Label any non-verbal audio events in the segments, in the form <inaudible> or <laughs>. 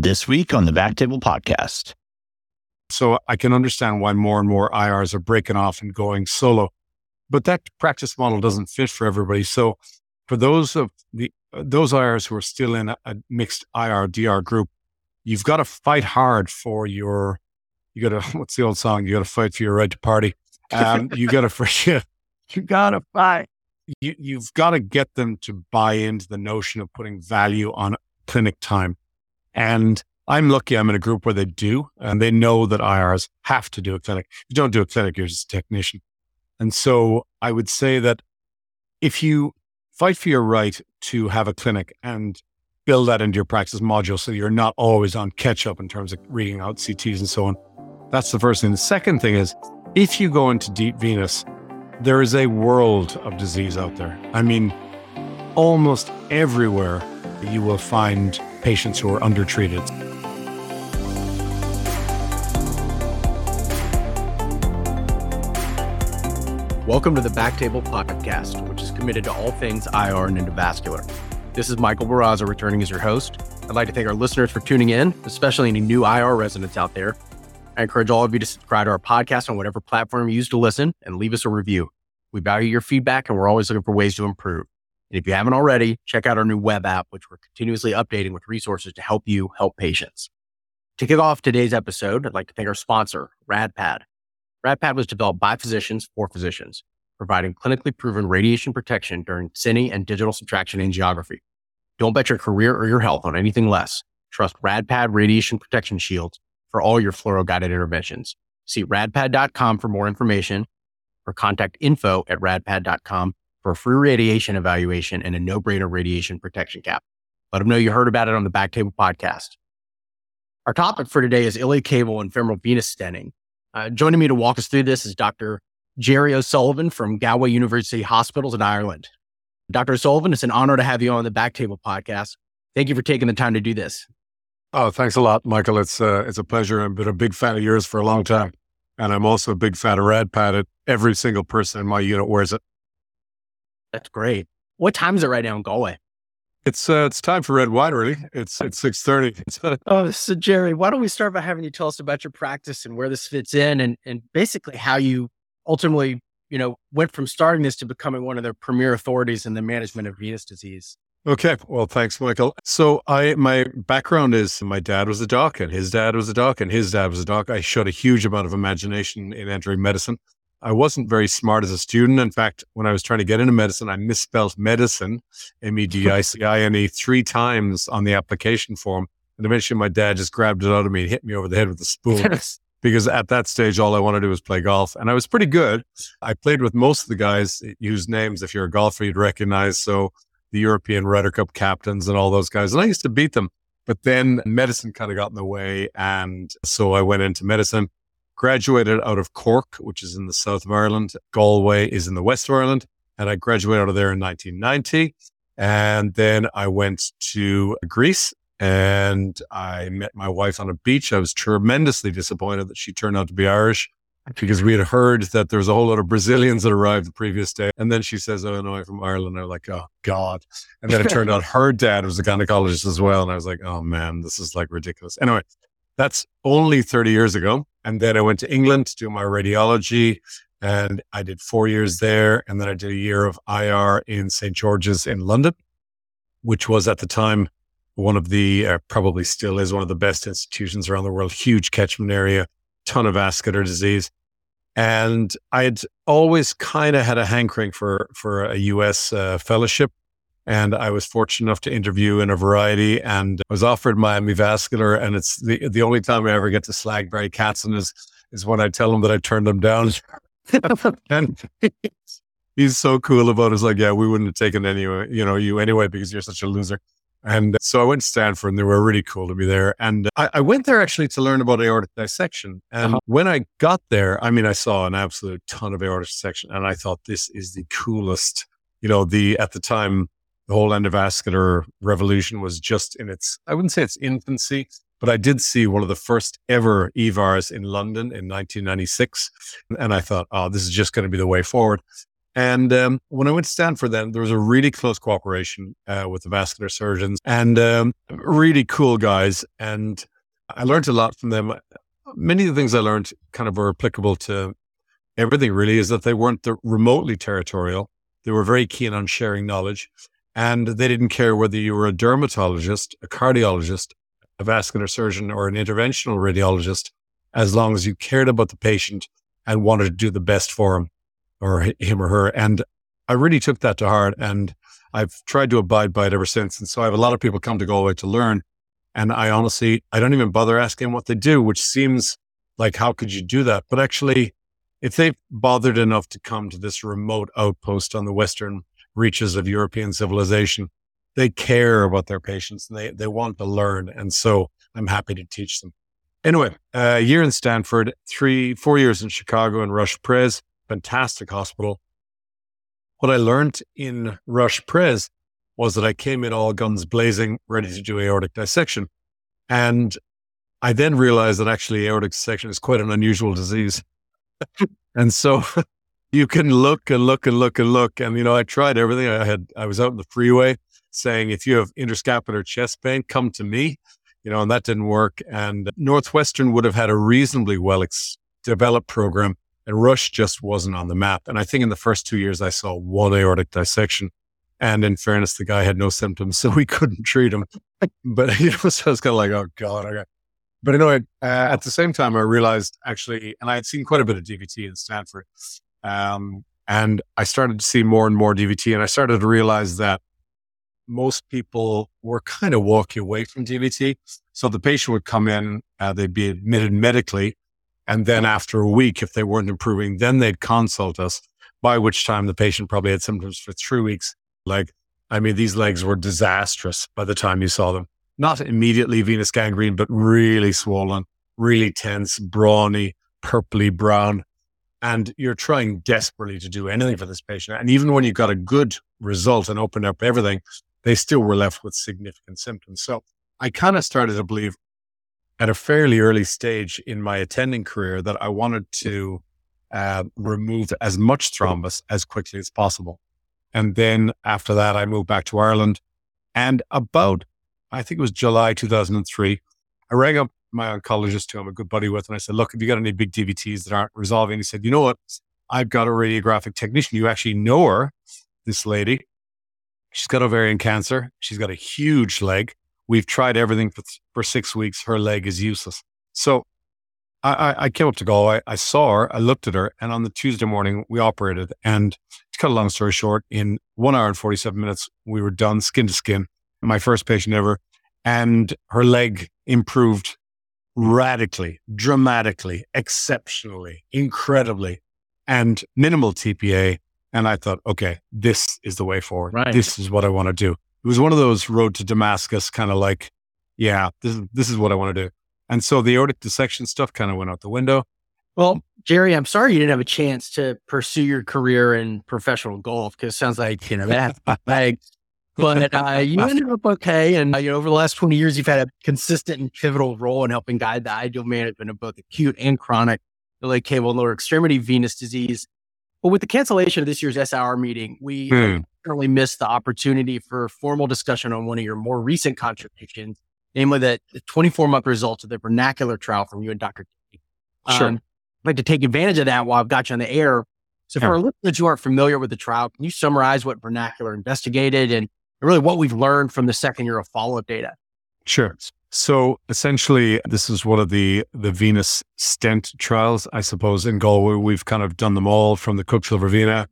This week on the Backtable Podcast. So I can understand why more and more IRs are breaking off and going solo, but that practice model doesn't fit for everybody. So for those of the those IRs who are still in a, a mixed IR DR group, you've got to fight hard for your. You got to <laughs> what's the old song? You got to fight for your right to party. Um, you got to for you, you got to fight. You, you've got to get them to buy into the notion of putting value on clinic time and I'm lucky I'm in a group where they do, and they know that IRs have to do a clinic. If you don't do a clinic, you're just a technician. And so I would say that if you fight for your right to have a clinic and build that into your practice module so you're not always on catch up in terms of reading out CTs and so on, that's the first thing. The second thing is if you go into deep venous, there is a world of disease out there. I mean, almost everywhere you will find patients who are undertreated. Welcome to the Backtable Podcast, which is committed to all things IR and endovascular. This is Michael Barraza returning as your host. I'd like to thank our listeners for tuning in, especially any new IR residents out there. I encourage all of you to subscribe to our podcast on whatever platform you use to listen and leave us a review. We value your feedback and we're always looking for ways to improve. And if you haven't already, check out our new web app, which we're continuously updating with resources to help you help patients. To kick off today's episode, I'd like to thank our sponsor, RadPad. RadPad was developed by physicians for physicians, providing clinically proven radiation protection during cine and digital subtraction angiography. Don't bet your career or your health on anything less. Trust RadPad radiation protection shields for all your fluoro guided interventions. See radpad.com for more information or contact info at radpad.com for a free radiation evaluation and a no brainer radiation protection cap. Let them know you heard about it on the Back Table podcast. Our topic for today is iliocaval and femoral venous stenting. Uh, joining me to walk us through this is Dr. Jerry O'Sullivan from Galway University Hospitals in Ireland. Dr. O'Sullivan, it's an honor to have you on the Back Table podcast. Thank you for taking the time to do this. Oh, thanks a lot, Michael. It's uh, it's a pleasure. I've been a big fan of yours for a long time, and I'm also a big fan of RadPad. Every single person in my unit wears it. That's great. What time is it right now in Galway? It's uh, it's time for red wine. Really, it's it's six thirty. <laughs> oh, so Jerry, why don't we start by having you tell us about your practice and where this fits in, and and basically how you ultimately, you know, went from starting this to becoming one of the premier authorities in the management of venous disease. Okay, well, thanks, Michael. So, I my background is my dad was a doc, and his dad was a doc, and his dad was a doc. I showed a huge amount of imagination in entering medicine. I wasn't very smart as a student. In fact, when I was trying to get into medicine, I misspelled medicine, M E D I C I N E, three times on the application form. And eventually my dad just grabbed it out of me and hit me over the head with a spoon. <laughs> because at that stage, all I wanted to do was play golf. And I was pretty good. I played with most of the guys whose names, if you're a golfer, you'd recognize. So the European Ryder Cup captains and all those guys. And I used to beat them. But then medicine kind of got in the way. And so I went into medicine graduated out of Cork, which is in the south of Ireland. Galway is in the west of Ireland. And I graduated out of there in 1990. And then I went to Greece and I met my wife on a beach. I was tremendously disappointed that she turned out to be Irish because we had heard that there was a whole lot of Brazilians that arrived the previous day. And then she says, Oh, no, I'm from Ireland. I'm like, Oh, God. And then it turned out her dad was a gynecologist as well. And I was like, Oh, man, this is like ridiculous. Anyway, that's only 30 years ago. And then I went to England to do my radiology and I did four years there. And then I did a year of IR in St. George's in London, which was at the time one of the, uh, probably still is one of the best institutions around the world, huge catchment area, ton of vascular disease. And I'd always kind of had a hankering for, for a US uh, fellowship. And I was fortunate enough to interview in a variety and I was offered Miami Vascular. And it's the, the only time I ever get to slag Barry Katzen is, is when I tell him that I turned him down. <laughs> and he's so cool about it. It's like, yeah, we wouldn't have taken any, you know, you anyway, because you're such a loser. And so I went to Stanford and they were really cool to be there. And I, I went there actually to learn about aortic dissection. And uh-huh. when I got there, I mean, I saw an absolute ton of aortic dissection and I thought this is the coolest, you know, the, at the time, the whole endovascular revolution was just in its, I wouldn't say its infancy, but I did see one of the first ever EVARs in London in 1996. And I thought, oh, this is just going to be the way forward. And um, when I went to Stanford, then there was a really close cooperation uh, with the vascular surgeons and um, really cool guys. And I learned a lot from them. Many of the things I learned kind of were applicable to everything. Really, is that they weren't the remotely territorial. They were very keen on sharing knowledge, and they didn't care whether you were a dermatologist, a cardiologist, a vascular surgeon, or an interventional radiologist, as long as you cared about the patient and wanted to do the best for him or him or her. And I really took that to heart and I've tried to abide by it ever since. And so I have a lot of people come to Galway to learn. And I honestly, I don't even bother asking what they do, which seems like, how could you do that? But actually, if they've bothered enough to come to this remote outpost on the Western reaches of European civilization, they care about their patients and they, they want to learn. And so I'm happy to teach them. Anyway, a year in Stanford, three, four years in Chicago and Rush Prez fantastic hospital. What I learned in Rush Prez was that I came in all guns blazing, ready to do aortic dissection. And I then realized that actually aortic dissection is quite an unusual disease. <laughs> and so <laughs> you can look and look and look and look. And, you know, I tried everything. I had, I was out in the freeway saying, if you have interscapular chest pain, come to me, you know, and that didn't work. And Northwestern would have had a reasonably well ex- developed program and Rush just wasn't on the map. And I think in the first two years, I saw one aortic dissection. And in fairness, the guy had no symptoms, <laughs> so we couldn't treat him. But, you know, <laughs> so I was kind of like, oh God, okay. But anyway, uh, at the same time, I realized actually, and I had seen quite a bit of DVT in Stanford. Um, and I started to see more and more DVT. And I started to realize that most people were kind of walking away from DVT. So the patient would come in, uh, they'd be admitted medically, and then after a week, if they weren't improving, then they'd consult us, by which time the patient probably had symptoms for three weeks. Like, I mean, these legs were disastrous by the time you saw them. Not immediately venous gangrene, but really swollen, really tense, brawny, purpley brown. And you're trying desperately to do anything for this patient. And even when you got a good result and opened up everything, they still were left with significant symptoms. So I kind of started to believe at a fairly early stage in my attending career that I wanted to uh, remove as much thrombus as quickly as possible. And then after that, I moved back to Ireland. And about, I think it was July 2003, I rang up my oncologist, who I'm a good buddy with, and I said, Look, have you got any big DVTs that aren't resolving? He said, You know what? I've got a radiographic technician. You actually know her, this lady. She's got ovarian cancer. She's got a huge leg. We've tried everything for, for six weeks. Her leg is useless. So I, I, came up to Galway. I saw her. I looked at her. And on the Tuesday morning, we operated. And to cut a long story short, in one hour and 47 minutes, we were done skin to skin. My first patient ever. And her leg improved radically, dramatically, exceptionally, incredibly, and minimal TPA. And I thought, okay, this is the way forward. Right. This is what I want to do it was one of those road to Damascus kind of like, yeah, this is, this is what I want to do. And so the aortic dissection stuff kind of went out the window. Well, Jerry, I'm sorry you didn't have a chance to pursue your career in professional golf because it sounds like, you know, that <laughs> like, but <laughs> uh, you ended up okay. And uh, you know, over the last 20 years, you've had a consistent and pivotal role in helping guide the ideal management of both acute and chronic iliocaval and lower extremity venous disease. But with the cancellation of this year's SIR meeting, we hmm currently missed the opportunity for formal discussion on one of your more recent contributions, namely that the 24 month results of the vernacular trial from you and Dr. Sure. Um, I'd like to take advantage of that while I've got you on the air. So, for our listeners who aren't familiar with the trial, can you summarize what vernacular investigated and really what we've learned from the second year of follow up data? Sure. So essentially, this is one of the the venous stent trials, I suppose. In Galway, we've kind of done them all from the Zilver Vena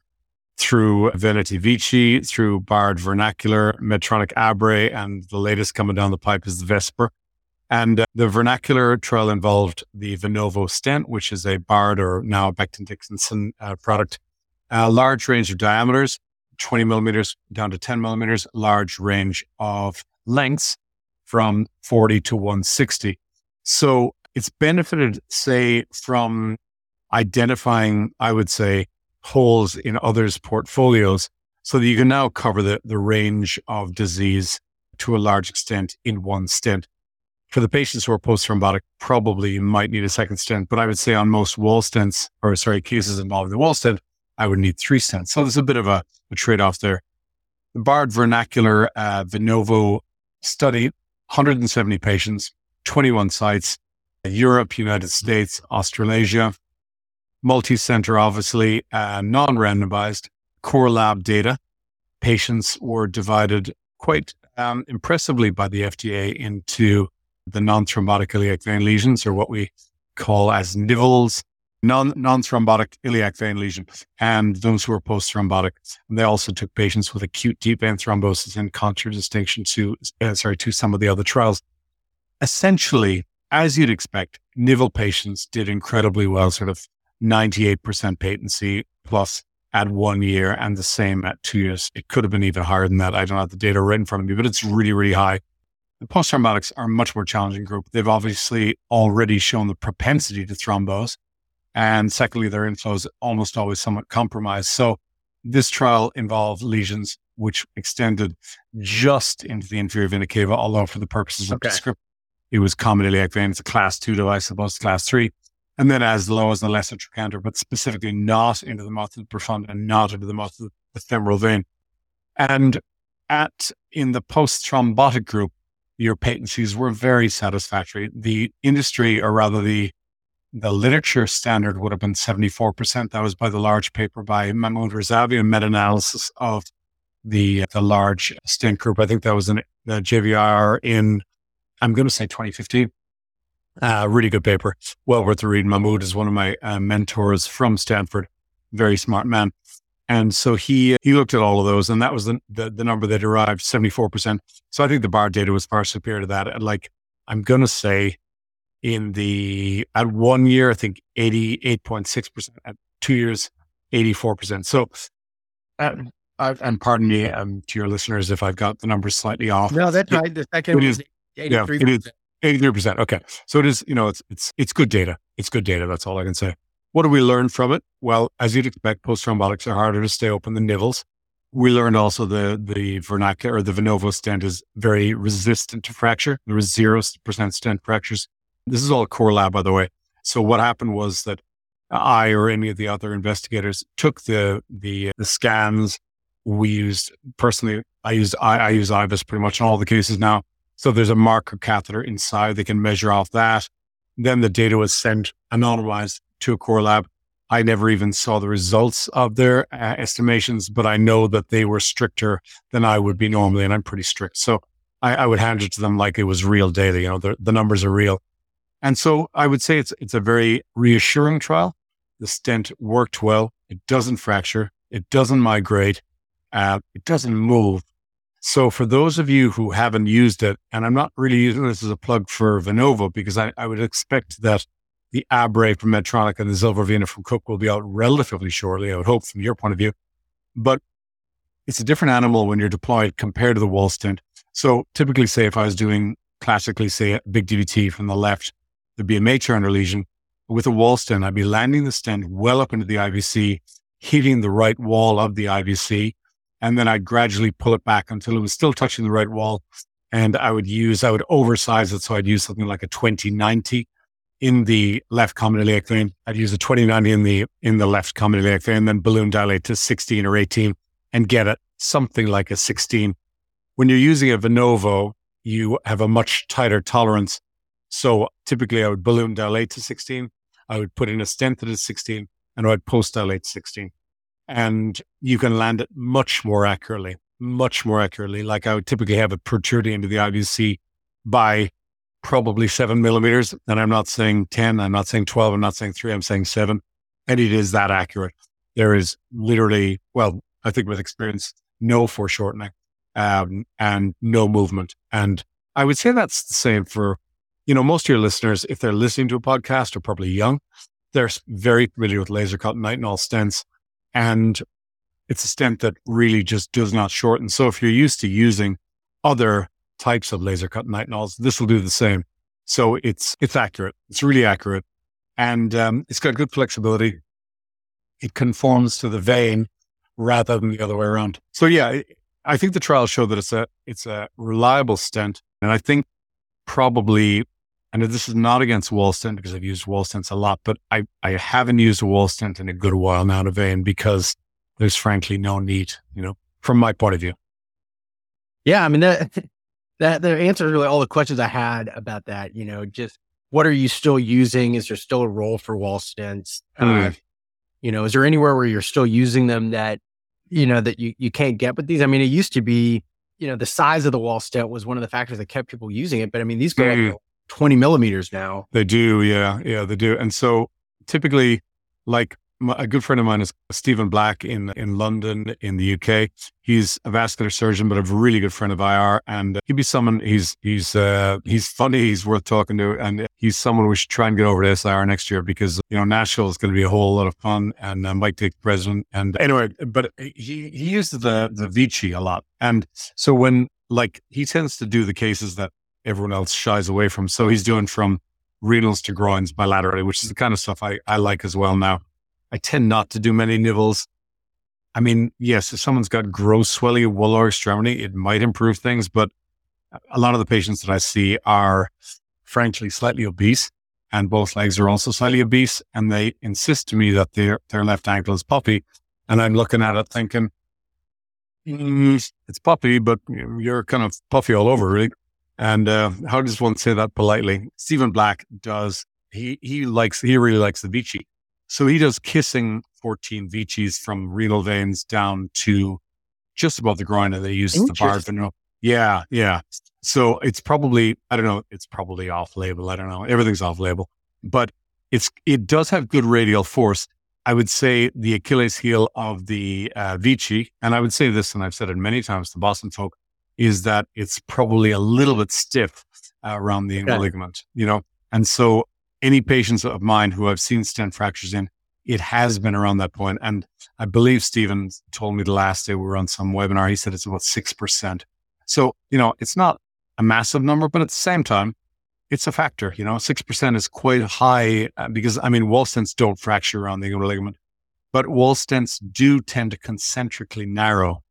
through Veniti Vici, through Bard Vernacular, Medtronic Abre, and the latest coming down the pipe is the Vesper. And uh, the vernacular trial involved the Venovo stent, which is a Bard or now Becton Dickinson uh, product, a large range of diameters, 20 millimeters down to 10 millimeters, large range of lengths from 40 to 160. So it's benefited, say, from identifying, I would say, holes in others' portfolios so that you can now cover the, the range of disease to a large extent in one stent. For the patients who are post thrombotic, probably might need a second stent, but I would say on most wall stents, or sorry, cases involving the wall stent, I would need three cents. So there's a bit of a, a trade off there. The Bard vernacular uh, Venovo study, 170 patients, 21 sites, Europe, United States, Australasia, multi center, obviously, uh, non randomized core lab data. Patients were divided quite um, impressively by the FDA into the non thrombotic iliac vein lesions, or what we call as NIVLs, non non-thrombotic iliac vein lesion, and those who are post-thrombotic. And they also took patients with acute deep vein thrombosis in contradistinction to uh, sorry to some of the other trials. Essentially, as you'd expect, NIVL patients did incredibly well, sort of 98% patency plus at one year and the same at two years. It could have been even higher than that. I don't have the data right in front of me, but it's really, really high. The post-thrombotics are a much more challenging group. They've obviously already shown the propensity to thrombose. And secondly, their inflow is almost always somewhat compromised. So this trial involved lesions which extended just into the inferior vena cava, although for the purposes of okay. description, it was common iliac vein. It's a class two device, opposed to class three. And then as low as the lesser trochanter, but specifically not into the mouth of the profunda and not into the mouth of the femoral vein. And at in the post thrombotic group, your patencies were very satisfactory. The industry, or rather the the literature standard would have been 74%. That was by the large paper by Mahmoud Razavi, a meta-analysis of the the large stent group. I think that was in the JVR in, I'm going to say 2015. Uh, really good paper. Well worth the read. Mahmoud is one of my uh, mentors from Stanford. Very smart man. And so he he looked at all of those, and that was the, the, the number that derived, 74%. So I think the Bard data was far superior to that. And like, I'm going to say in the, at one year, I think 88.6%, at two years, 84%. So, uh, and pardon me um, to your listeners if I've got the numbers slightly off. No, that's right. The second it is, 83%. Yeah, it is 83%. Okay. So it is, you know, it's, it's, it's good data. It's good data. That's all I can say. What do we learn from it? Well, as you'd expect, post thrombotics are harder to stay open than NIVLs. We learned also the the vernacular or the Venovo stent is very resistant to fracture. There was zero percent stent fractures this is all core lab, by the way. So what happened was that I or any of the other investigators took the the, the scans. We used personally. I used I, I use IVUS pretty much in all the cases now. So there's a marker catheter inside. They can measure off that. Then the data was sent anonymized to a core lab. I never even saw the results of their uh, estimations, but I know that they were stricter than I would be normally, and I'm pretty strict. So I, I would hand it to them like it was real data. You know, the, the numbers are real. And so I would say it's, it's a very reassuring trial. The stent worked well. It doesn't fracture. It doesn't migrate. Uh, it doesn't move. So for those of you who haven't used it, and I'm not really using this as a plug for Venovo because I, I would expect that the Abre from Medtronic and the Zilver from Cook will be out relatively shortly. I would hope from your point of view, but it's a different animal when you're deployed compared to the wall stent. So typically say if I was doing classically say a big DVT from the left, there'd be a May-Thurner lesion. With a wall stent, I'd be landing the stent well up into the IVC, hitting the right wall of the IVC, and then I'd gradually pull it back until it was still touching the right wall. And I would use, I would oversize it. So I'd use something like a 2090 in the left common iliac vein. I'd use a 2090 in the, in the left common iliac vein, then balloon dilate to 16 or 18 and get it something like a 16. When you're using a Venovo, you have a much tighter tolerance so typically I would balloon dilate to 16. I would put in a stent that is 16 and I would post dilate 16. And you can land it much more accurately, much more accurately. Like I would typically have it protruding into the IVC by probably seven millimeters. And I'm not saying 10, I'm not saying 12, I'm not saying three, I'm saying seven. And it is that accurate. There is literally, well, I think with experience, no foreshortening um, and no movement. And I would say that's the same for you know, most of your listeners, if they're listening to a podcast, are probably young. They're very familiar with laser cut nitinol stents. And it's a stent that really just does not shorten. So if you're used to using other types of laser cut nitinols, this will do the same. So it's, it's accurate. It's really accurate. And um, it's got good flexibility. It conforms to the vein rather than the other way around. So yeah, I think the trials show that it's a, it's a reliable stent. And I think probably and this is not against wall stent because I've used wall stents a lot, but I, I haven't used a wall stent in a good while now to vein because there's frankly no need, you know, from my point of view. Yeah. I mean, that, <laughs> that, that answers really all the questions I had about that, you know, just what are you still using? Is there still a role for wall stents? Mm. Uh, you know, is there anywhere where you're still using them that, you know, that you, you can't get with these? I mean, it used to be, you know, the size of the wall stent was one of the factors that kept people using it. But I mean, these go mm. 20 millimeters now. They do. Yeah. Yeah, they do. And so typically, like my, a good friend of mine is Stephen Black in in London in the UK. He's a vascular surgeon, but a really good friend of IR, and he'd be someone. He's he's uh, he's funny. He's worth talking to, and he's someone we should try and get over to SIR next year because you know Nashville is going to be a whole lot of fun, and uh, Mike take the president. And anyway, but he he uses the the Vici a lot, and so when like he tends to do the cases that everyone else shies away from. So he's doing from renals to groins bilaterally, which is the kind of stuff I, I like as well now. I tend not to do many NIVLs. I mean, yes, if someone's got gross swelling of volar extremity, it might improve things, but a lot of the patients that I see are frankly slightly obese and both legs are also slightly obese. And they insist to me that their, their left ankle is puppy. And I'm looking at it thinking, mm, it's puppy, but you're kind of puffy all over, really. And uh, how does one say that politely? Stephen Black does. He he likes he really likes the Vici, so he does kissing 14 Vicis from renal veins down to just above the groin, and they use the bar. Yeah, yeah. So it's probably I don't know. It's probably off label. I don't know. Everything's off label, but it's it does have good radial force. I would say the Achilles heel of the uh, Vici, and I would say this, and I've said it many times to Boston folk, is that it's probably a little bit stiff around the okay. ligament, you know? And so any patients of mine who I've seen stent fractures in, it has been around that point. And I believe Stephen told me the last day we were on some webinar, he said it's about 6%. So, you know, it's not a massive number, but at the same time, it's a factor, you know, 6% is quite high uh, because I mean, wall stents don't fracture around the inguinal ligament, but wall stents do tend to concentrically narrow.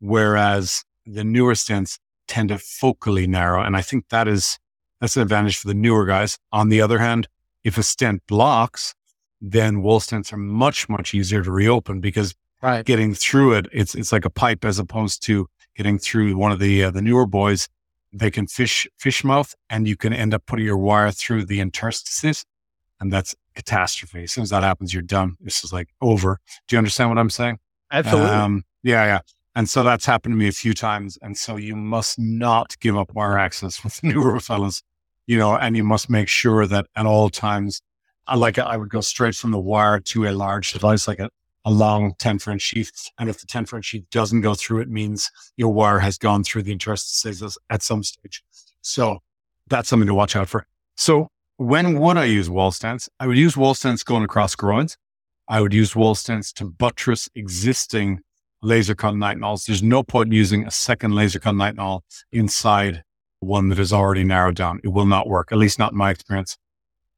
Whereas the newer stents tend to focally narrow. And I think that is, that's an advantage for the newer guys. On the other hand, if a stent blocks, then wall stents are much, much easier to reopen because right. getting through it, it's, it's like a pipe as opposed to getting through one of the, uh, the newer boys. They can fish, fish mouth and you can end up putting your wire through the interstices. And that's catastrophe. As soon as that happens, you're done. This is like over. Do you understand what I'm saying? Absolutely. Um, yeah, yeah. And so that's happened to me a few times. And so you must not give up wire access <laughs> with newer fellas, you know, and you must make sure that at all times, I like I would go straight from the wire to a large device, like a, a long 10 French sheath. And if the 10 French sheath doesn't go through, it means your wire has gone through the interstices at some stage. So that's something to watch out for. So when would I use wall stents? I would use wall stents going across groins. I would use wall stents to buttress existing laser cut nitinols. There's no point using a second laser nitinol inside one that is already narrowed down. It will not work, at least not in my experience.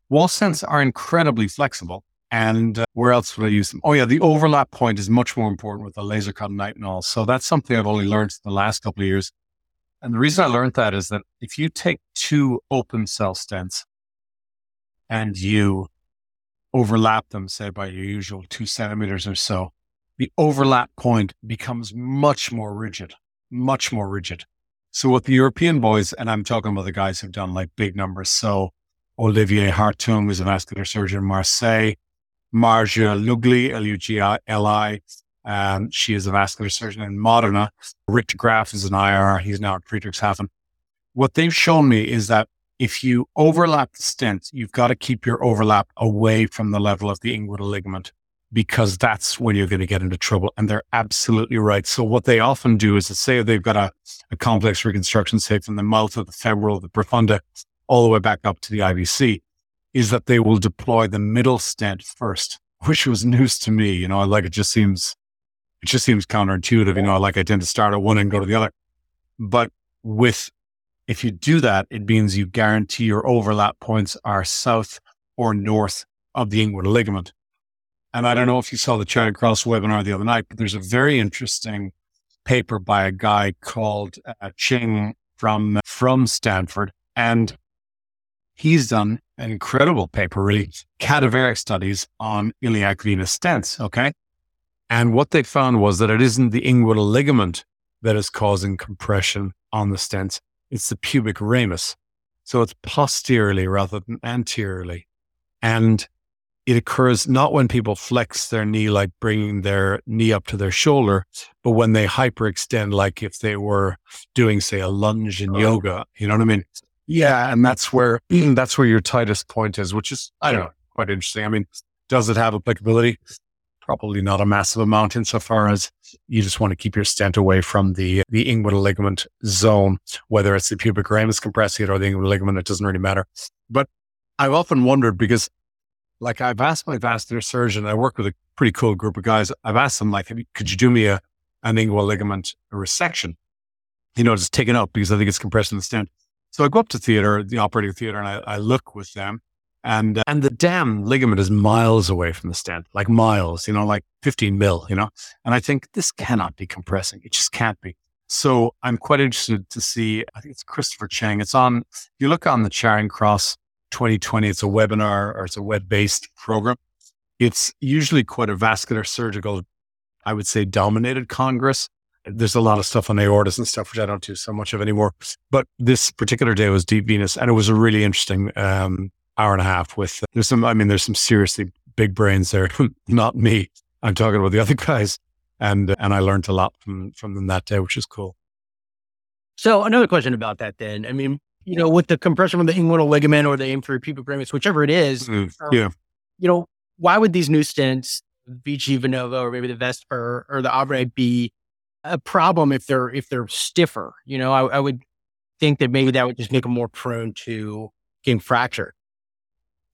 Wall stents are incredibly flexible. And uh, where else would I use them? Oh, yeah, the overlap point is much more important with the laser nitinol. So that's something I've only learned in the last couple of years. And the reason I learned that is that if you take two open cell stents and you overlap them, say by your usual two centimeters or so, the overlap point becomes much more rigid, much more rigid. So what the European boys, and I'm talking about the guys who've done like big numbers. So Olivier Hartung is a vascular surgeon in Marseille. Marzia Lugli, L-U-G-L-I, um, she is a vascular surgeon in Modena. Rick Graf is an IR. He's now at Friedrichshafen. What they've shown me is that if you overlap the stent, you've got to keep your overlap away from the level of the inguinal ligament because that's when you're going to get into trouble. And they're absolutely right. So what they often do is to say they've got a, a complex reconstruction, say from the mouth of the femoral, the profunda, all the way back up to the IVC, is that they will deploy the middle stent first, which was news to me. You know, like it just seems, it just seems counterintuitive. You know, like I tend to start at one and go to the other. But with, if you do that, it means you guarantee your overlap points are south or north of the inguinal ligament. And I don't know if you saw the Charing Cross webinar the other night, but there's a very interesting paper by a guy called uh, Cheng from, from Stanford. And he's done an incredible paper, really cadaveric studies on iliac venous stents. Okay. And what they found was that it isn't the inguinal ligament that is causing compression on the stents. It's the pubic ramus. So it's posteriorly rather than anteriorly. And it occurs not when people flex their knee, like bringing their knee up to their shoulder, but when they hyperextend, like if they were doing, say, a lunge in oh. yoga. You know what I mean? Yeah, and that's where <clears throat> that's where your tightest point is, which is I don't know, quite interesting. I mean, does it have applicability? Probably not a massive amount insofar as you just want to keep your stent away from the the inguinal ligament zone, whether it's the pubic ramus compressing it or the inguinal ligament, it doesn't really matter. But I've often wondered because like I've asked my vascular surgeon, I work with a pretty cool group of guys. I've asked them like, could you do me a an inguinal ligament resection? You know, just take it out because I think it's compressing the stent. So I go up to theater, the operating theater, and I, I look with them, and uh, and the damn ligament is miles away from the stent, like miles, you know, like 15 mil, you know. And I think this cannot be compressing. It just can't be. So I'm quite interested to see. I think it's Christopher Cheng. It's on. You look on the Charing Cross 2020. It's a webinar or it's a web based program. It's usually quite a vascular surgical, I would say, dominated congress. There's a lot of stuff on aortas and stuff, which I don't do so much of anymore. But this particular day was deep venous, and it was a really interesting um, hour and a half. With uh, there's some, I mean, there's some seriously big brains there. <laughs> Not me. I'm talking about the other guys, and and I learned a lot from from them that day, which is cool. So another question about that, then. I mean, you know, with the compression of the inguinal ligament or the inferior pubic ramus, whichever it is, mm, um, yeah. You know, why would these new stents, Vici Venovo, or maybe the Vesper or the Abre be a problem if they're if they're stiffer. You know, I, I would think that maybe that would just make them more prone to getting fractured.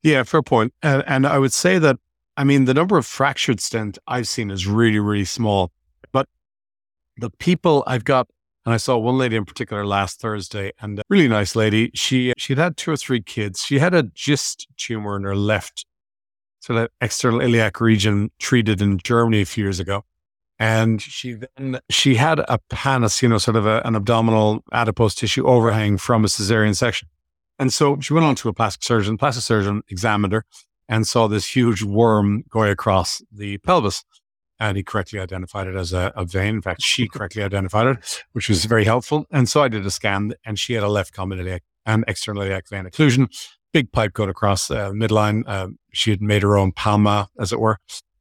Yeah, fair point. And, and I would say that I mean the number of fractured stents I've seen is really really small, but the people I've got. And I saw one lady in particular last Thursday, and a really nice lady. She uh, she'd had two or three kids. She had a GIST tumor in her left, so that external iliac region treated in Germany a few years ago. And she then, she had a pannus, you know, sort of a, an abdominal adipose tissue overhang from a cesarean section. And so she went on to a plastic surgeon. Plastic surgeon examined her and saw this huge worm going across the pelvis. And he correctly identified it as a, a vein. In fact, <laughs> she correctly identified it, which was very helpful. And so I did a scan and she had a left common iliac and external iliac vein occlusion, big pipe going across the uh, midline. Uh, she had made her own palma, as it were,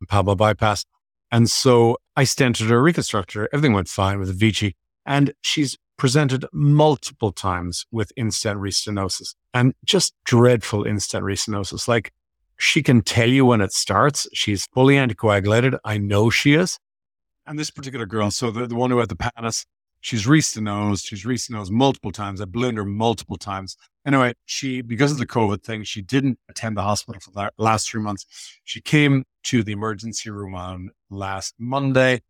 palma bypass. And so I stented her, reconstructed her. Everything went fine with the Vici. And she's presented multiple times with in-stent restenosis and just dreadful in-stent restenosis. Like she can tell you when it starts. She's fully anticoagulated. I know she is. And this particular girl, so the, the one who had the pannus, she's restenosed. She's restenosed multiple times. I ballooned her multiple times. Anyway, she, because of the COVID thing, she didn't attend the hospital for the last three months. She came to the emergency room on last Monday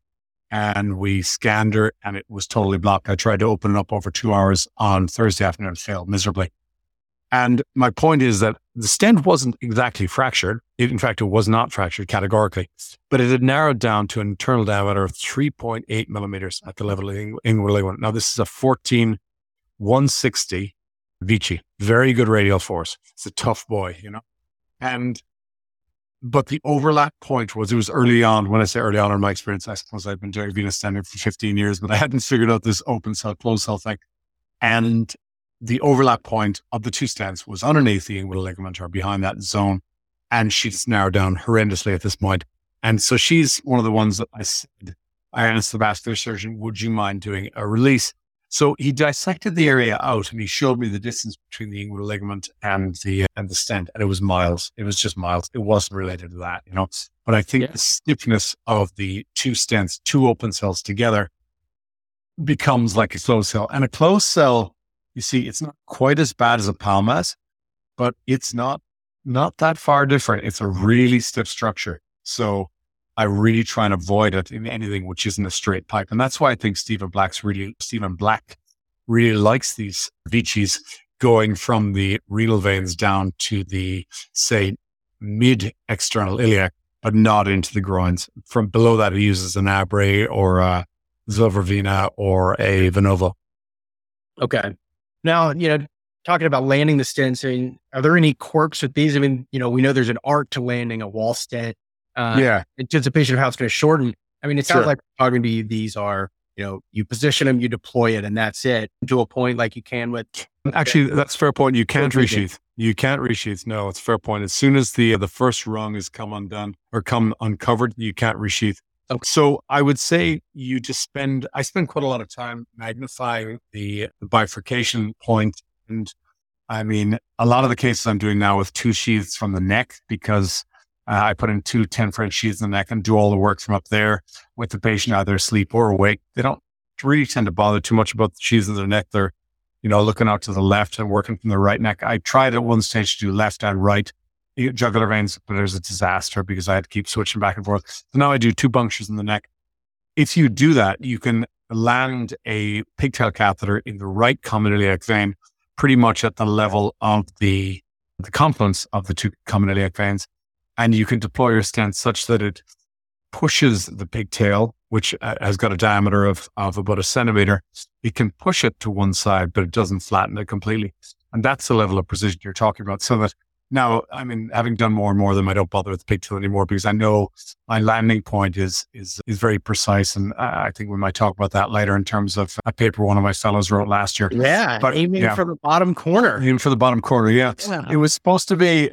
and we scanned her and it was totally blocked. I tried to open it up over two hours on Thursday afternoon. It failed miserably. And my point is that the stent wasn't exactly fractured. It, in fact, it was not fractured categorically, but it had narrowed down to an internal diameter of 3.8 millimeters at the level of the inguinal ligament. Now, this is a 14 160 Vici, very good radial force. It's a tough boy, you know? And, but the overlap point was it was early on. When I say early on in my experience, I suppose I've been doing venous stenting for 15 years, but I hadn't figured out this open cell, closed cell thing. And the overlap point of the two stents was underneath the inguinal ligament or behind that zone. And she's narrowed down horrendously at this point. And so she's one of the ones that I said, I asked the vascular surgeon, would you mind doing a release? So he dissected the area out and he showed me the distance between the inguinal ligament and the uh, and the stent, and it was miles. It was just miles. It wasn't related to that, you know. But I think yeah. the stiffness of the two stents, two open cells together, becomes like a closed cell. And a closed cell, you see, it's not quite as bad as a Palmaz, but it's not not that far different. It's a really stiff structure. So I really try and avoid it in anything which isn't a straight pipe. And that's why I think Stephen Black's really, Stephen Black really likes these Vicis going from the renal veins down to the, say, mid external iliac, but not into the groins. From below that, he uses an Abre or a Zilver Vena or a Venovo. Okay. Now, you know, talking about landing the stents, I mean, are there any quirks with these? I mean, you know, we know there's an art to landing a wall stent. Uh, yeah. Anticipation of how it's going to shorten. I mean, it sounds Sure. like talking to you, these are, you know, you position them, you deploy it, and that's it to a point like you can with. Actually, that's a fair point. You can't What do you resheath. You can't resheath. No, it's a fair point. As soon as the the first rung has come undone or come uncovered, you can't resheath. Okay. So I would say you just spend. I spend quite a lot of time magnifying the, the bifurcation point, and I mean a lot of the cases I'm doing now with two sheaths from the neck because uh, I put in two 10 French sheaths in the neck and do all the work from up there with the patient either asleep or awake. They don't really tend to bother too much about the sheaths in their neck. They're you know, looking out to the left and working from the right neck. I tried at one stage to do left and right jugular veins, but was a disaster because I had to keep switching back and forth. So now I do two punctures in the neck. If you do that, you can land a pigtail catheter in the right common iliac vein, pretty much at the level of the, the confluence of the two common iliac veins. And you can deploy your stent such that it pushes the pigtail, which uh, has got a diameter of, of about a centimeter. It can push it to one side, but it doesn't flatten it completely. And that's the level of precision you're talking about. So that now, I mean, having done more and more of them, I don't bother with the pigtail anymore because I know my landing point is is is very precise. And I think we might talk about that later in terms of a paper one of my fellows wrote last year. Yeah, But, aiming yeah. for the bottom corner. Aim for the bottom corner, yeah. Yeah. It was supposed to be,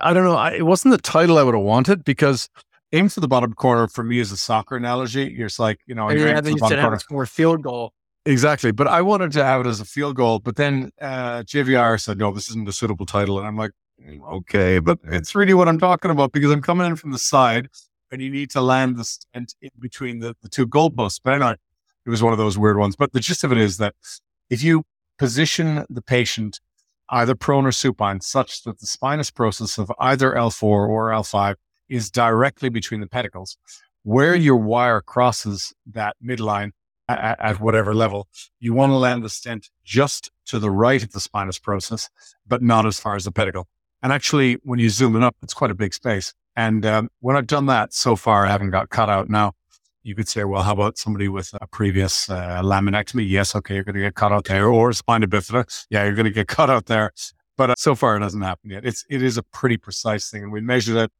I don't know, I, it wasn't the title I would have wanted because aim for the bottom corner for me is a soccer analogy. You're just like, you know, you're yeah, aiming you bottom have score field goal. Exactly. But I wanted to have it as a field goal. But then uh, JVR said, no, this isn't a suitable title. And I'm like, "Mm, okay, but it's really what I'm talking about because I'm coming in from the side and you need to land the stent in between the, the two goalposts. But anyway, it was one of those weird ones. But the gist of it is that if you position the patient either prone or supine such that the spinous process of either L4 or L5 is directly between the pedicles, where your wire crosses that midline at, at whatever level, you want to land the stent just to the right of the spinous process, but not as far as the pedicle. And actually, when you zoom it up, it's quite a big space. And um, when I've done that so far, I haven't got cut out. Now, you could say, well, how about somebody with a previous uh, laminectomy? Yes, okay, you're going to get cut out there, or spina bifida. Yeah, you're going to get <laughs> cut out there. But uh, so far, it hasn't happened yet. It's it is a pretty precise thing, and we measured it.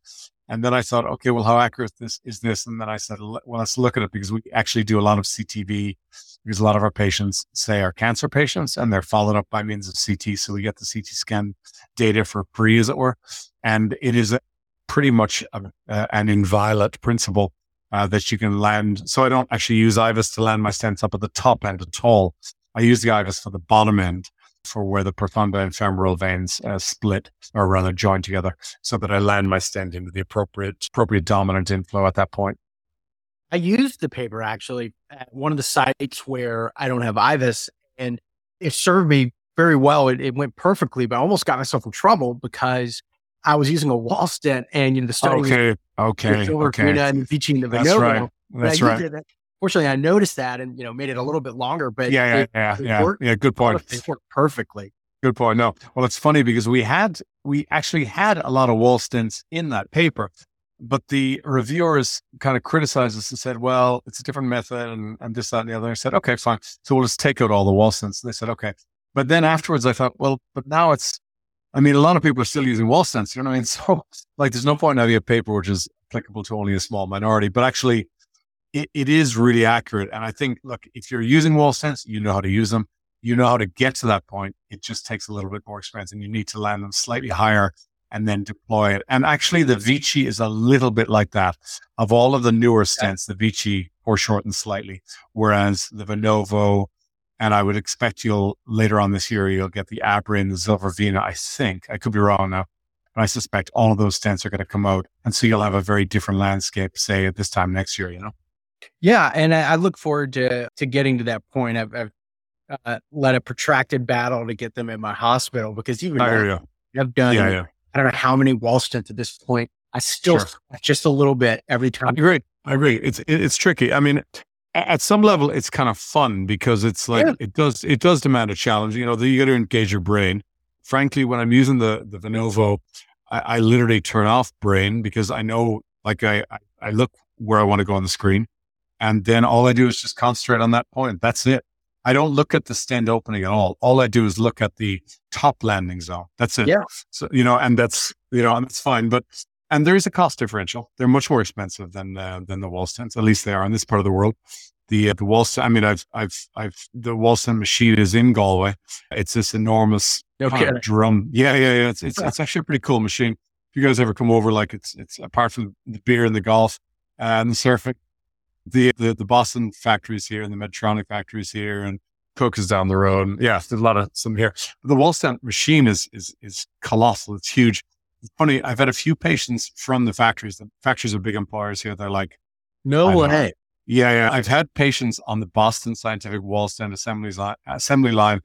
And then I thought, okay, well, how accurate this is this? And then I said, well, let's look at it because we actually do a lot of CTV because a lot of our patients say are cancer patients and they're followed up by means of CT. So we get the CT scan data for free, as it were. And it is a, pretty much a, uh, an inviolate principle uh, that you can land. So I don't actually use IVUS to land my stents up at the top end at all. I use the IVUS for the bottom end for where the profunda and femoral veins uh, split or rather join together so that I land my stent into the appropriate, appropriate dominant inflow at that point. I used the paper actually at one of the sites where I don't have IVUS, and it served me very well. It, it went perfectly, but I almost got myself in trouble because I was using a wall stent, and you know the study Okay. Okay. silver Okay. And teaching the That's right. That's right. it. Fortunately, I noticed that and you know made it a little bit longer, but Yeah. Yeah. it, Yeah. it Yeah. worked. Yeah. Good point. it worked perfectly. Good point. No. Well, it's funny because we had, we actually had a lot of wall stents in that paper, but the reviewers kind of criticized us and said, well, it's a different method and, and this, that, and the other. I said, okay, fine. So we'll just take out all the wall stents. And they said, okay. But then afterwards, I thought, well, but now it's, I mean, a lot of people are still using wall stents, You know what I mean? <laughs> So like, there's no point in having a paper which is applicable to only a small minority, but actually it, it is really accurate. And I think, look, if you're using wall stents, you know how to use them you know how to get to that point. It just takes a little bit more experience and you need to land them slightly higher and then deploy it. And actually the Vici is a little bit like that. Of all of the newer stents, the Vici foreshortens slightly, whereas the Venovo, and I would expect you'll later on this year, you'll get the Abre and the Zilver Vena. I think I could be wrong now, but I suspect all of those stents are going to come out. And so you'll have a very different landscape, say at this time next year, you know? Yeah, and I, I look forward to to getting to that point. I've, I've uh, led a protracted battle to get them in my hospital because even I though hear you. I've done Yeah, yeah. I don't know how many wall stents at this point. I still Sure. just a little bit every time. I agree. I agree. It's it's tricky. I mean, at some level, it's kind of fun because it's like Yeah. it does it does demand a challenge. You know, you got to engage your brain. Frankly, when I'm using the the Venovo, I, I literally turn off brain because I know, like, I I, I look where I want to go on the screen, and then all I do is just concentrate on that point. That's it. I don't look at the stand opening at all. All I do is look at the top landing zone. That's it. Yeah. So, you know, and that's, you know, and that's fine. But, and there is a cost differential. They're much more expensive than, uh, than the wall stents. At least they are in this part of the world. The, uh, the wall stent, I mean, I've, I've, I've, the wall stent machine is in Galway. It's this enormous Okay. drum. Yeah. Yeah. Yeah. It's, it's, it's actually a pretty cool machine. If you guys ever come over, like it's, it's apart from the beer and the golf and the surfing, the, the, the Boston factories here and the Medtronic factories here and Coke is down the road. Yeah, there's a lot of some here. The wall machine is is is colossal. It's huge. It's funny. I've had a few patients from the factories. The factories are big employers here. They're like, No know. way. yeah, yeah. I've had patients on the Boston Scientific wall stent assembly line, assembly line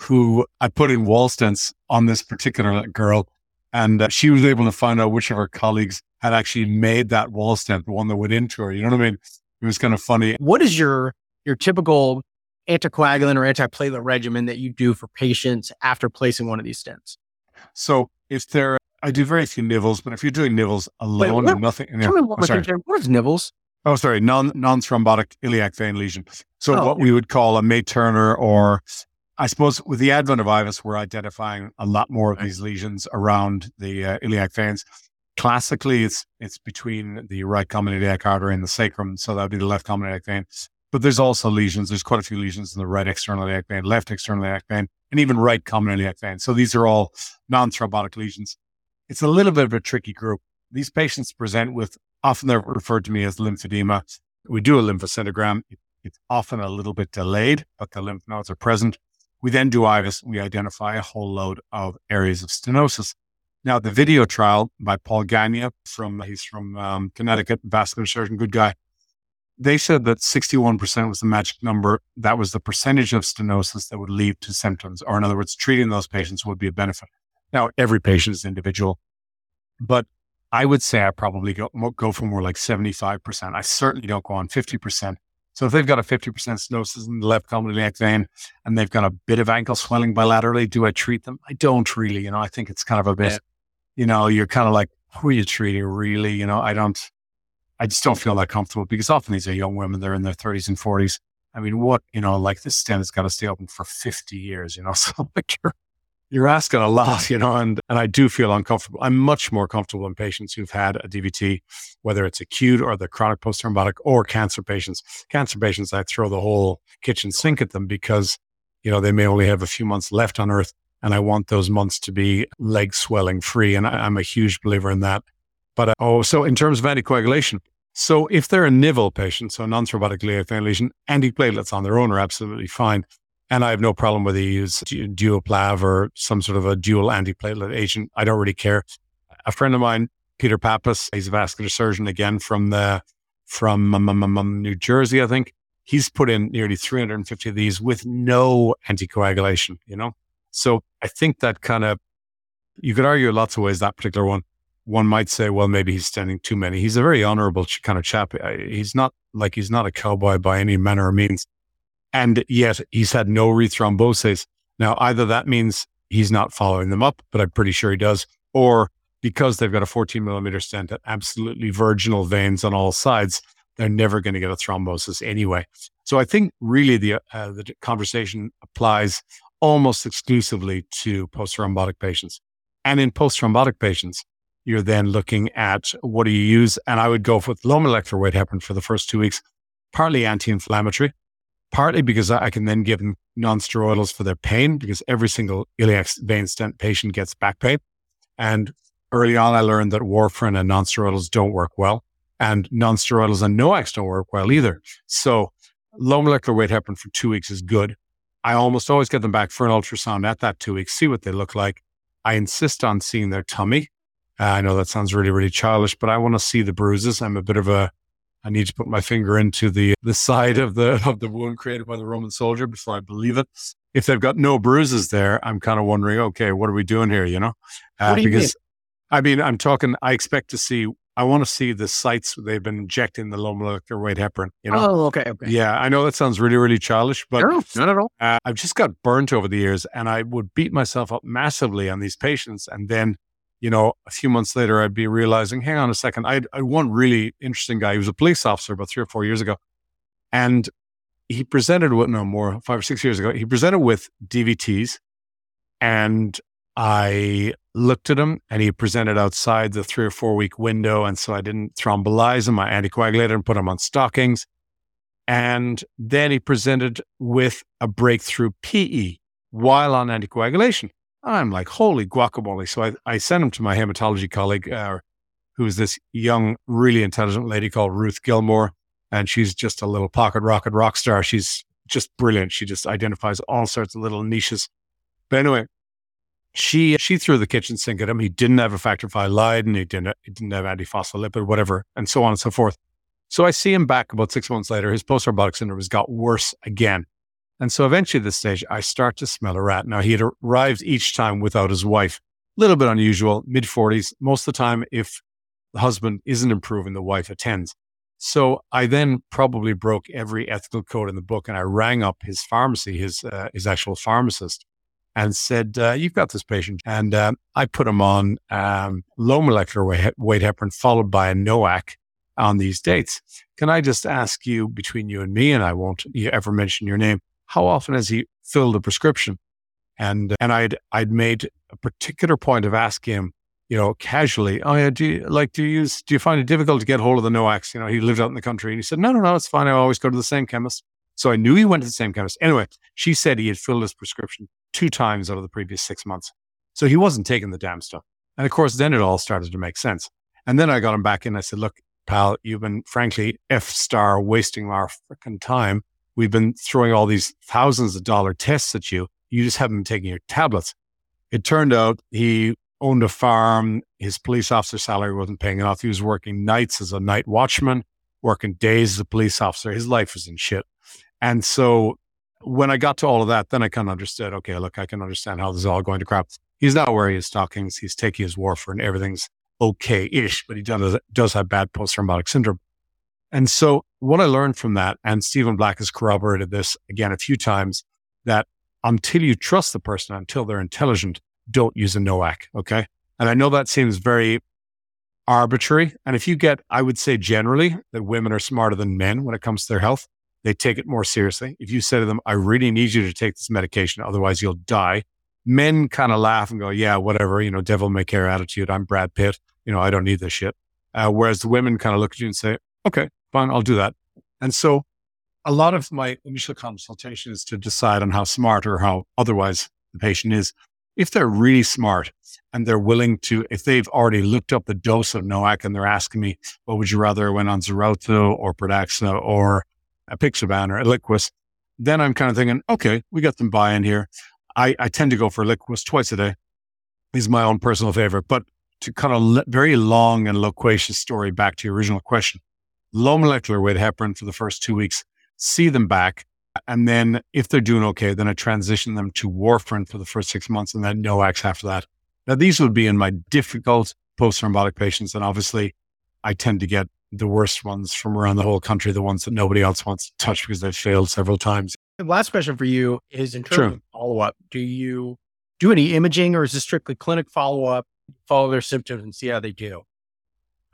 who I put in wall stents on this particular girl, and uh, she was able to find out which of her colleagues had actually made that wall stent, the one that went into her. You know what I mean? It was kind of funny. What is your your typical anticoagulant or antiplatelet regimen that you do for patients after placing one of these stents? So if they're, I do very few NIVLs, but if you're doing NIVLs alone what- and nothing. Tell me what, sorry. what is nibbles? Oh, sorry, non non thrombotic iliac vein lesion. So Oh, what we would call a May-Thurner, or I suppose with the advent of IVUS, we're identifying a lot more of these lesions around the uh, iliac veins. Classically, it's it's between the right common iliac artery and the sacrum, so that would be the left common iliac vein. But there's also lesions. There's quite a few lesions in the right external iliac vein, left external iliac vein, and even right common iliac vein. So these are all non-thrombotic lesions. It's a little bit of a tricky group. These patients present with often they're referred to me as lymphedema. We do a lymphoscintigram. It- It's often a little bit delayed, but the lymph nodes are present. We then do IVUS. We identify a whole load of areas of stenosis. Now, the VIDIO trial by Paul Gagne from, he's from um, Connecticut, vascular surgeon, good guy. They said that 61% was the magic number. That was the percentage of stenosis that would lead to symptoms, or in other words, treating those patients would be a benefit. Now, every patient is individual, but I would say I probably go, go for more like 75%. I certainly don't go on 50%. So if they've got a 50% stenosis in the left common iliac vein and they've got a bit of ankle swelling bilaterally, do I treat them? I don't really, you know, I think it's kind of a bit. You know, you're kind of like, who are you treating really? You know, I don't, I just don't feel that comfortable because often these are young women, they're in their 30s and 40s. I mean, what, you know, like this stent has got to stay open for 50 years, you know, <laughs> so like you're, you're asking a lot, you know, and, and I do feel uncomfortable. I'm much more comfortable in patients who've had a DVT, whether it's acute or the chronic post thrombotic or cancer patients. Cancer patients, I throw the whole kitchen sink at them because, you know, they may only have a few months left on earth. And I want those months to be leg swelling free. And I, I'm a huge believer in that. But uh, oh, so in terms of anticoagulation, so if they're a NIVL patient, so non-thrombotic vein lesion, antiplatelets on their own are absolutely fine. And I have no problem whether you use du- Duoplav or some sort of a dual antiplatelet agent. I don't really care. A friend of mine, Peter Pappas, he's a vascular surgeon again from the from um, um, um, um, New Jersey, I think. He's put in nearly 350 of these with no anticoagulation, you know? So I think that kind of, you could argue lots of ways that particular one. One might say, well, maybe he's stenting too many. He's a very honorable kind of chap. He's not like he's not a cowboy by any manner or means. And yet he's had no rethrombosis. Now, either that means he's not following them up, but I'm pretty sure he does, or because they've got a 14 millimeter stent at absolutely virginal veins on all sides, they're never going to get a thrombosis anyway. So I think really the uh, the conversation applies almost exclusively to post thrombotic patients, and in post thrombotic patients, you're then looking at what do you use, and I would go with low molecular weight heparin for the first two weeks, partly anti-inflammatory, partly because I I can then give them non-steroidals for their pain because every single iliac vein stent patient gets back pain, and early on I learned that warfarin and non-steroidals don't work well and non-steroidals and NOACs don't work well either. So low molecular weight heparin for two weeks is good. I almost always get them back for an ultrasound at that two weeks, see what they look like. I insist on seeing their tummy. Uh, I know that sounds really, really childish, but I want to see the bruises. I'm a bit of a, I need to put my finger into the, the side of the, of the wound created by the Roman soldier before I believe it. If they've got no bruises there, I'm kind of wondering, okay, what are we doing here? You know, uh, you because I mean, I'm talking, I expect to see, I want to see the sites they've been injecting the low molecular weight heparin, you know? Oh, okay. Okay. Yeah, I know that sounds really, really childish, but no, not at all. uh, I've just got burnt over the years and I would beat myself up massively on these patients. And then, you know, a few months later, I'd be realizing, hang on a second, I I one really interesting guy. He was a police officer about three or four years ago. And he presented with no more five or six years ago. He presented with DVTs, and I looked at him, and he presented outside the three or four week window, and so I didn't thrombolize him. I anticoagulated and put him on stockings, and then he presented with a breakthrough PE while on anticoagulation. I'm like, holy guacamole! So I, I sent him to my hematology colleague, uh, who is this young, really intelligent lady called Ruth Gilmore and she's just a little pocket rocket rock star. She's just brilliant. She just identifies all sorts of little niches. But anyway, she she threw the kitchen sink at him. He didn't have a factor V Leiden, he didn't he didn't have antiphospholipid, whatever, and so on and so forth. So I see him back about six months later. His post thrombotic syndrome has got worse again. And so eventually at this stage, I start to smell a rat. Now he had arrived each time without his wife. A little bit unusual, mid 40s. Most of the time, if the husband isn't improving, the wife attends. So I then probably broke every ethical code in the book, and I rang up his pharmacy, his uh, his actual pharmacist, and said, uh, "You've got this patient," and um, I put him on um, low molecular weight, weight heparin followed by a NOAC on these dates. Can I just ask you, between you and me, and I won't ever mention your name, how often has he filled a prescription? And and I'd I'd made a particular point of asking him you know, casually, oh yeah, do you like do you use do you find it difficult to get hold of the NOACs? You know, he lived out in the country and he said, No, no, no, it's fine. I always go to the same chemist. So I knew he went to the same chemist. Anyway, she said he had filled his prescription two times out of the previous six months. So he wasn't taking the damn stuff. And of course, then it all started to make sense. And then I got him back in. I said, Look, pal, you've been frankly F star wasting our freaking time. We've been throwing all these thousands of dollar tests at you. You just haven't been taking your tablets. It turned out he owned a farm. His police officer salary wasn't paying enough. He was working nights as a night watchman, working days as a police officer. His life was in shit. And so when I got to all of that, then I kind of understood, okay, look, I can understand how this is all going to crap. He's not wearing his stockings. He's taking his warfarin. Everything's okay-ish, but he does, uh, does have bad post-thrombotic syndrome. And so what I learned from that, and Stephen Black has corroborated this again a few times, that until you trust the person, until they're intelligent, don't use a NOAC. Okay. And I know that seems very arbitrary. And if you get, I would say generally that women are smarter than men when it comes to their health, they take it more seriously. If you say to them, I really need you to take this medication, otherwise you'll die. Men kind of laugh and go, yeah, whatever, you know, devil may care attitude. I'm Brad Pitt. You know, I don't need this shit. Uh, whereas the women kind of look at you and say, okay, fine, I'll do that. And so a lot of my initial consultation is to decide on how smart or how otherwise the patient is if they're really smart and they're willing to, if they've already looked up the dose of NOAC and they're asking me, what would you rather I went on Xarelto or Pradaxa or Apixaban or Eliquis. then I'm kind of thinking, okay, we got them buy in here. I, I tend to go for Eliquis twice a day. Is my own personal favorite. But to of le- very long and loquacious story back to your original question, low molecular weight heparin for the first two weeks, see them back. And then if they're doing okay, then I transition them to warfarin for the first six months and then NOACs after that. Now, these would be in my difficult post thrombotic patients. And obviously, I tend to get the worst ones from around the whole country, the ones that nobody else wants to touch because they've failed several times. The last question for you is in terms of follow up, do you do any imaging or is this strictly clinic follow up, follow their symptoms and see how they do?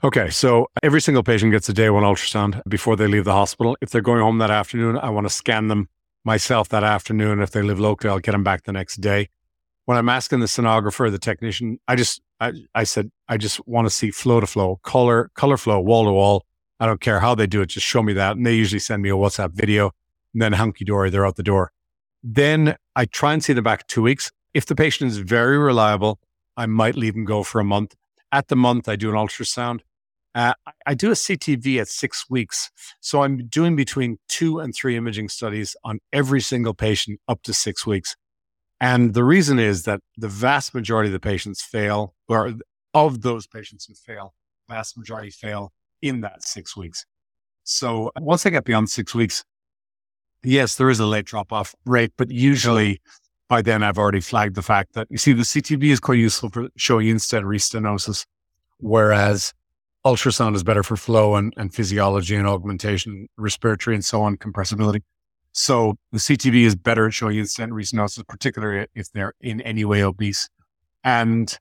Okay, so every single patient gets a day one ultrasound before they leave the hospital. If they're going home that afternoon, I want to scan them myself that afternoon. If they live locally, I'll get them back the next day. When I'm asking the sonographer, the technician, I just I, I said I just want to see flow to flow, color color flow, wall to wall. I don't care how they do it, just show me that. And they usually send me a WhatsApp video, and then hunky dory, they're out the door. Then I try and see them back two weeks. If the patient is very reliable, I might leave them go for a month. At the month, I do an ultrasound. Uh, I do a CTV at six weeks. So I'm doing between two and three imaging studies on every single patient up to six weeks. And the reason is that the vast majority of the patients fail, or of those patients who fail, vast majority fail in that six weeks. So once I get beyond six weeks, yes, there is a late drop off rate, but usually by then I've already flagged the fact that you see the CTV is quite useful for showing in-stent restenosis, whereas ultrasound is better for flow and, and physiology and augmentation, respiratory and so on, compressibility. So the CTV is better at showing in-stent restenosis, particularly if they're in any way obese. And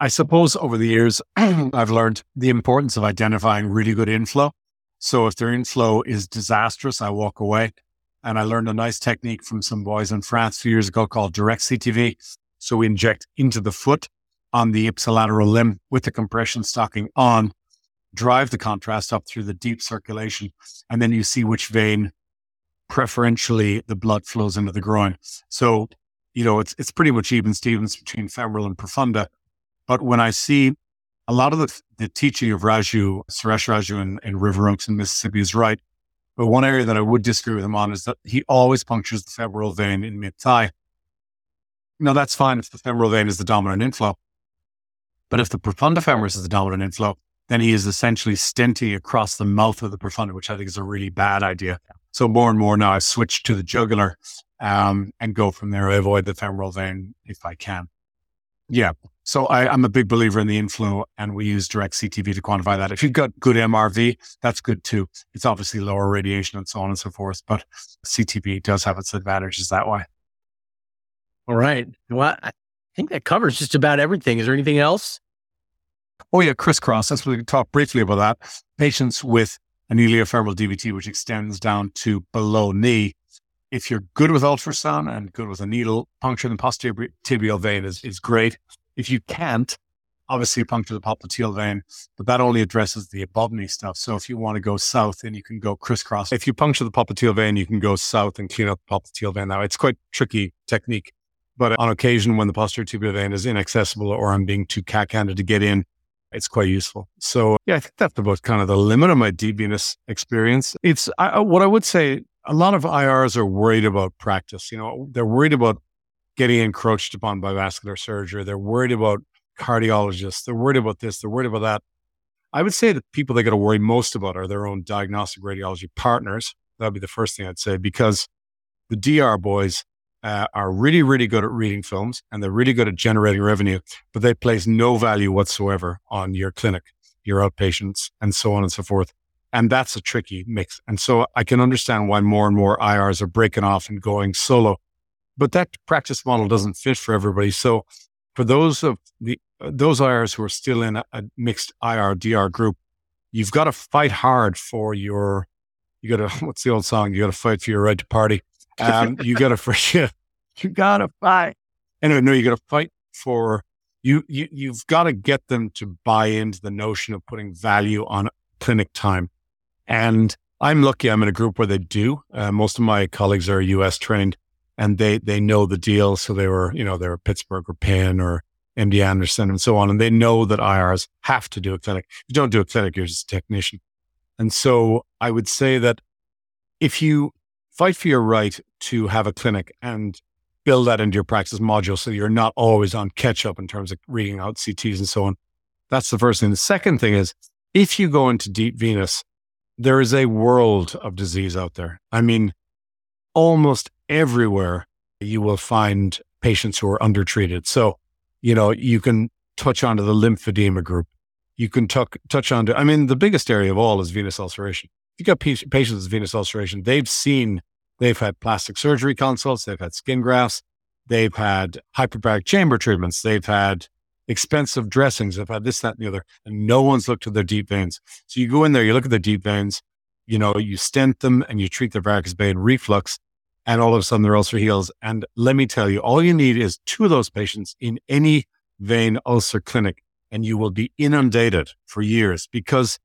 I suppose over the years, <clears throat> I've learned the importance of identifying really good inflow. So if their inflow is disastrous, I walk away. And I learned a nice technique from some boys in France a few years ago called direct CTV. So we inject into the foot on the ipsilateral limb with the compression stocking on, drive the contrast up through the deep circulation, and then you see which vein preferentially the blood flows into the groin. So, you know, it's it's pretty much even Stevens between femoral and profunda. But when I see a lot of the, the teaching of Raju, Suresh Raju in, in River Oaks in Mississippi is right. But one area that I would disagree with him on is that he always punctures the femoral vein in mid thigh. Now, that's fine if the femoral vein is the dominant inflow. But if the profunda femoris is the dominant inflow, then he is essentially stenting across the mouth of the profunda, which I think is a really bad idea. So more and more now I've switched to the jugular um, and go from there. I avoid the femoral vein if I can. Yeah. So I, am a big believer in the inflow and we use direct CTV to quantify that. If you've got good MRV, that's good too. It's obviously lower radiation and so on and so forth, but CTV does have its advantages that way. All right. Well, I think that covers just about everything. Is there anything else? Oh yeah, crisscross. That's what we can talk briefly about that. Patients with an iliofemoral DVT, which extends down to below knee. If you're good with ultrasound and good with a needle, puncture the posterior tibial vein is, is great. If you can't, obviously puncture the popliteal vein, but that only addresses the above knee stuff. So if you want to go south, then you can go crisscross. If you puncture the popliteal vein, you can go south and clean up the popliteal vein. Now it's quite tricky technique, but on occasion when the posterior tibial vein is inaccessible or I'm being too cack-handed to get in, it's quite useful. So yeah, I think that's about kind of the limit of my venous experience. It's I, what I would say. A lot of IRs are worried about practice. You know, they're worried about getting encroached upon by vascular surgery. They're worried about cardiologists. They're worried about this. They're worried about that. I would say the people they got to worry most about are their own diagnostic radiology partners. That'd be the first thing I'd say because the DR boys uh, are really, really good at reading films and they're really good at generating revenue, but they place no value whatsoever on your clinic, your outpatients, and so on and so forth. And that's a tricky mix. And so I can understand why more and more IRs are breaking off and going solo, but that practice model doesn't fit for everybody. So for those of the, uh, those IRs who are still in a, a mixed IR DR group, you've got to fight hard for your, you got to, <laughs> what's the old song? You got to fight for your right to party. Um, you got to forget. You got to fight. Anyway, no, you got to fight for you. You you've got to get them to buy into the notion of putting value on clinic time. And I'm lucky. I'm in a group where they do. Uh, most of my colleagues are U.S. trained, and they they know the deal. So they were, you know, they were Pittsburgh or Penn or MD Anderson and so on, and they know that IRs have to do a clinic. If you don't do a clinic, you're just a technician. And so I would say that if you fight for your right to have a clinic and build that into your practice module so you're not always on catch up in terms of reading out CTs and so on. That's the first thing. The second thing is if you go into deep venous, there is a world of disease out there. I mean, almost everywhere you will find patients who are undertreated. So, you know, you can touch onto the lymphedema group. You can tuck, touch onto, I mean, the biggest area of all is venous ulceration you got patients with venous ulceration, they've seen, they've had plastic surgery consults, they've had skin grafts, they've had hyperbaric chamber treatments, they've had expensive dressings, they've had this, that, and the other, and no one's looked at their deep veins. So you go in there, you look at their deep veins, you know, you stent them and you treat their varicose vein reflux, and all of a sudden their ulcer heals. And let me tell you, all you need is two of those patients in any vein ulcer clinic, and you will be inundated for years because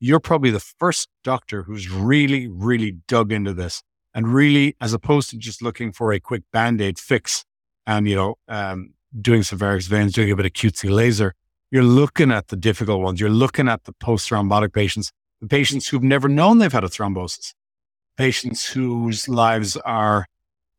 you're probably the first doctor who's really, really dug into this and really, as opposed to just looking for a quick band aid fix and, you know, um, doing some varicose veins, doing a bit of cutesy laser, you're looking at the difficult ones. You're looking at the post thrombotic patients, the patients who've never known they've had a thrombosis, patients whose lives are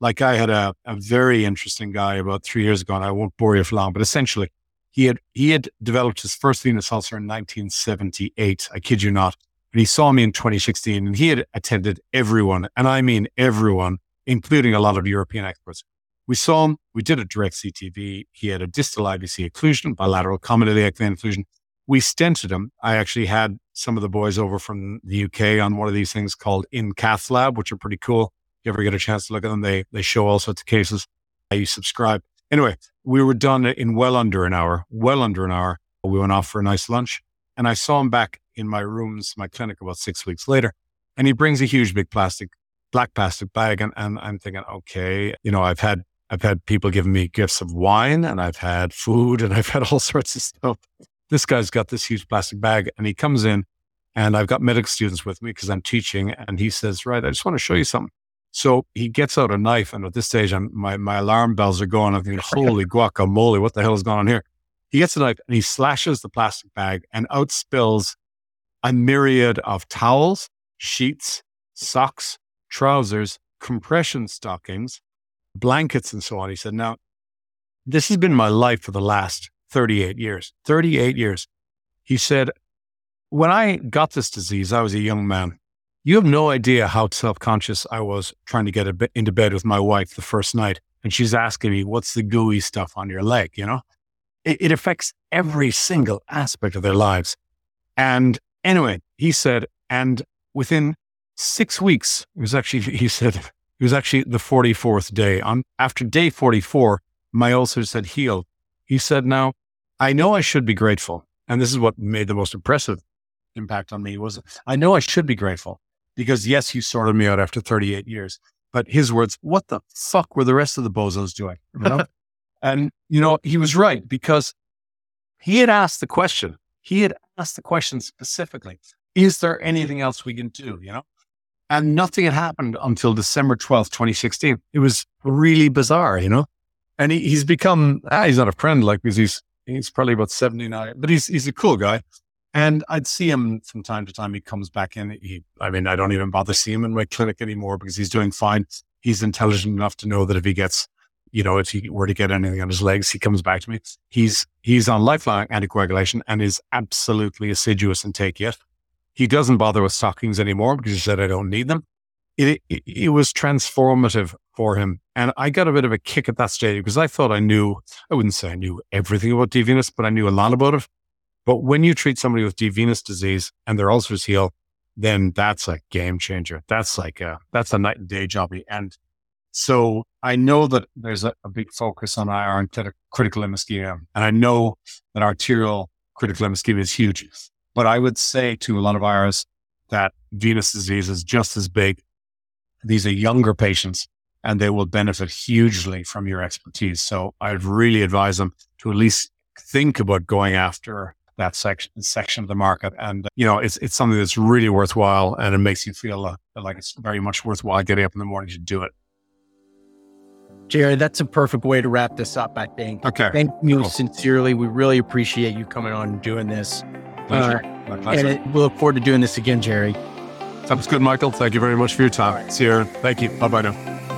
like I had a, a very interesting guy about three years ago, and I won't bore you for long, but essentially he had he had developed his first venous ulcer in 1978. I kid you not. And he saw me in 2016, and he had attended everyone, and I mean everyone, including a lot of European experts. We saw him. We did a direct CTV. He had a distal IVC occlusion, bilateral common iliac vein occlusion. We stented him. I actually had some of the boys over from the UK on one of these things called in cath lab, which are pretty cool. If you ever get a chance to look at them, they they show all sorts of cases. You subscribe. Anyway, we were done in well under an hour, well under an hour. We went off for a nice lunch and I saw him back in my rooms, my clinic about six weeks later. And he brings a huge big plastic black plastic bag. And, and I'm thinking, okay, you know, I've had, I've had people giving me gifts of wine and I've had food and <laughs> I've had all sorts of stuff. This guy's got this huge plastic bag and he comes in and I've got medical students with me because I'm teaching. And he says, right, I just want to show you something. So he gets out a knife. And at this stage, I'm, my, my alarm bells are going. I'm thinking, holy <laughs> guacamole, what the hell is going on here? He gets a knife and he slashes the plastic bag and out spills a myriad of towels, sheets, socks, trousers, compression stockings, blankets, and so on. He said, Now, this has been my life for the last 38 years. 38 years. He said, When I got this disease, I was a young man. You have no idea how self conscious I was trying to get into bed with my wife the first night. And she's asking me, What's the gooey stuff on your leg? You know, it, it affects every single aspect of their lives. And anyway, he said, and within six weeks, it was actually, <laughs> he said, it was actually the 44th day. On after day 44, my ulcers had healed. He said, now I know I should be grateful. And this is what made the most impressive impact on me was I know I should be grateful because yes, he sorted me out after 38 years. But his words, what the fuck were the rest of the bozos doing? You know? <laughs> and, you know, he was right because he had asked the question. He had asked the question specifically Is there anything else we can do? You know? And nothing had happened until December 12th, 2016. It was really bizarre, you know? And he, he's become, ah, he's not a friend, like, because he's, he's probably about 79, but he's, he's a cool guy. And I'd see him from time to time. He comes back in. He, I mean, I don't even bother seeing him in my clinic anymore because he's doing fine. He's intelligent enough to know that if he gets, you know, if he were to get anything on his legs, he comes back to me. He's, he's on lifelong anticoagulation and is absolutely assiduous in take it. He doesn't bother with stockings anymore because he said, I don't need them. It, it, it, was transformative for him. And I got a bit of a kick at that stage because I thought I knew, I wouldn't say I knew everything about deep venous, but I knew a lot about it. But when you treat somebody with deep venous disease and their ulcers heal, then that's a game changer. That's like a, that's a night and day job. And so I know that there's a, a big focus on IR and critical limb ischemia. And I know that arterial critical ischemia is huge. But I would say to a lot of IRs that venous disease is just as big. These are younger patients and they will benefit hugely from your expertise. So I'd really advise them to at least think about going after that section section of the market. And you know, it's it's something that's really worthwhile, and it makes you feel uh, like it's very much worthwhile getting up in the morning to do it. Jerry, that's a perfect way to wrap this up. I think. Okay. Thank you cool. sincerely. We really appreciate you coming on and doing this. Pleasure. Uh, and it, we look forward to doing this again, Jerry. Sounds good, Michael. Thank you very much for your time. Right. See you. Thank you. Bye bye now.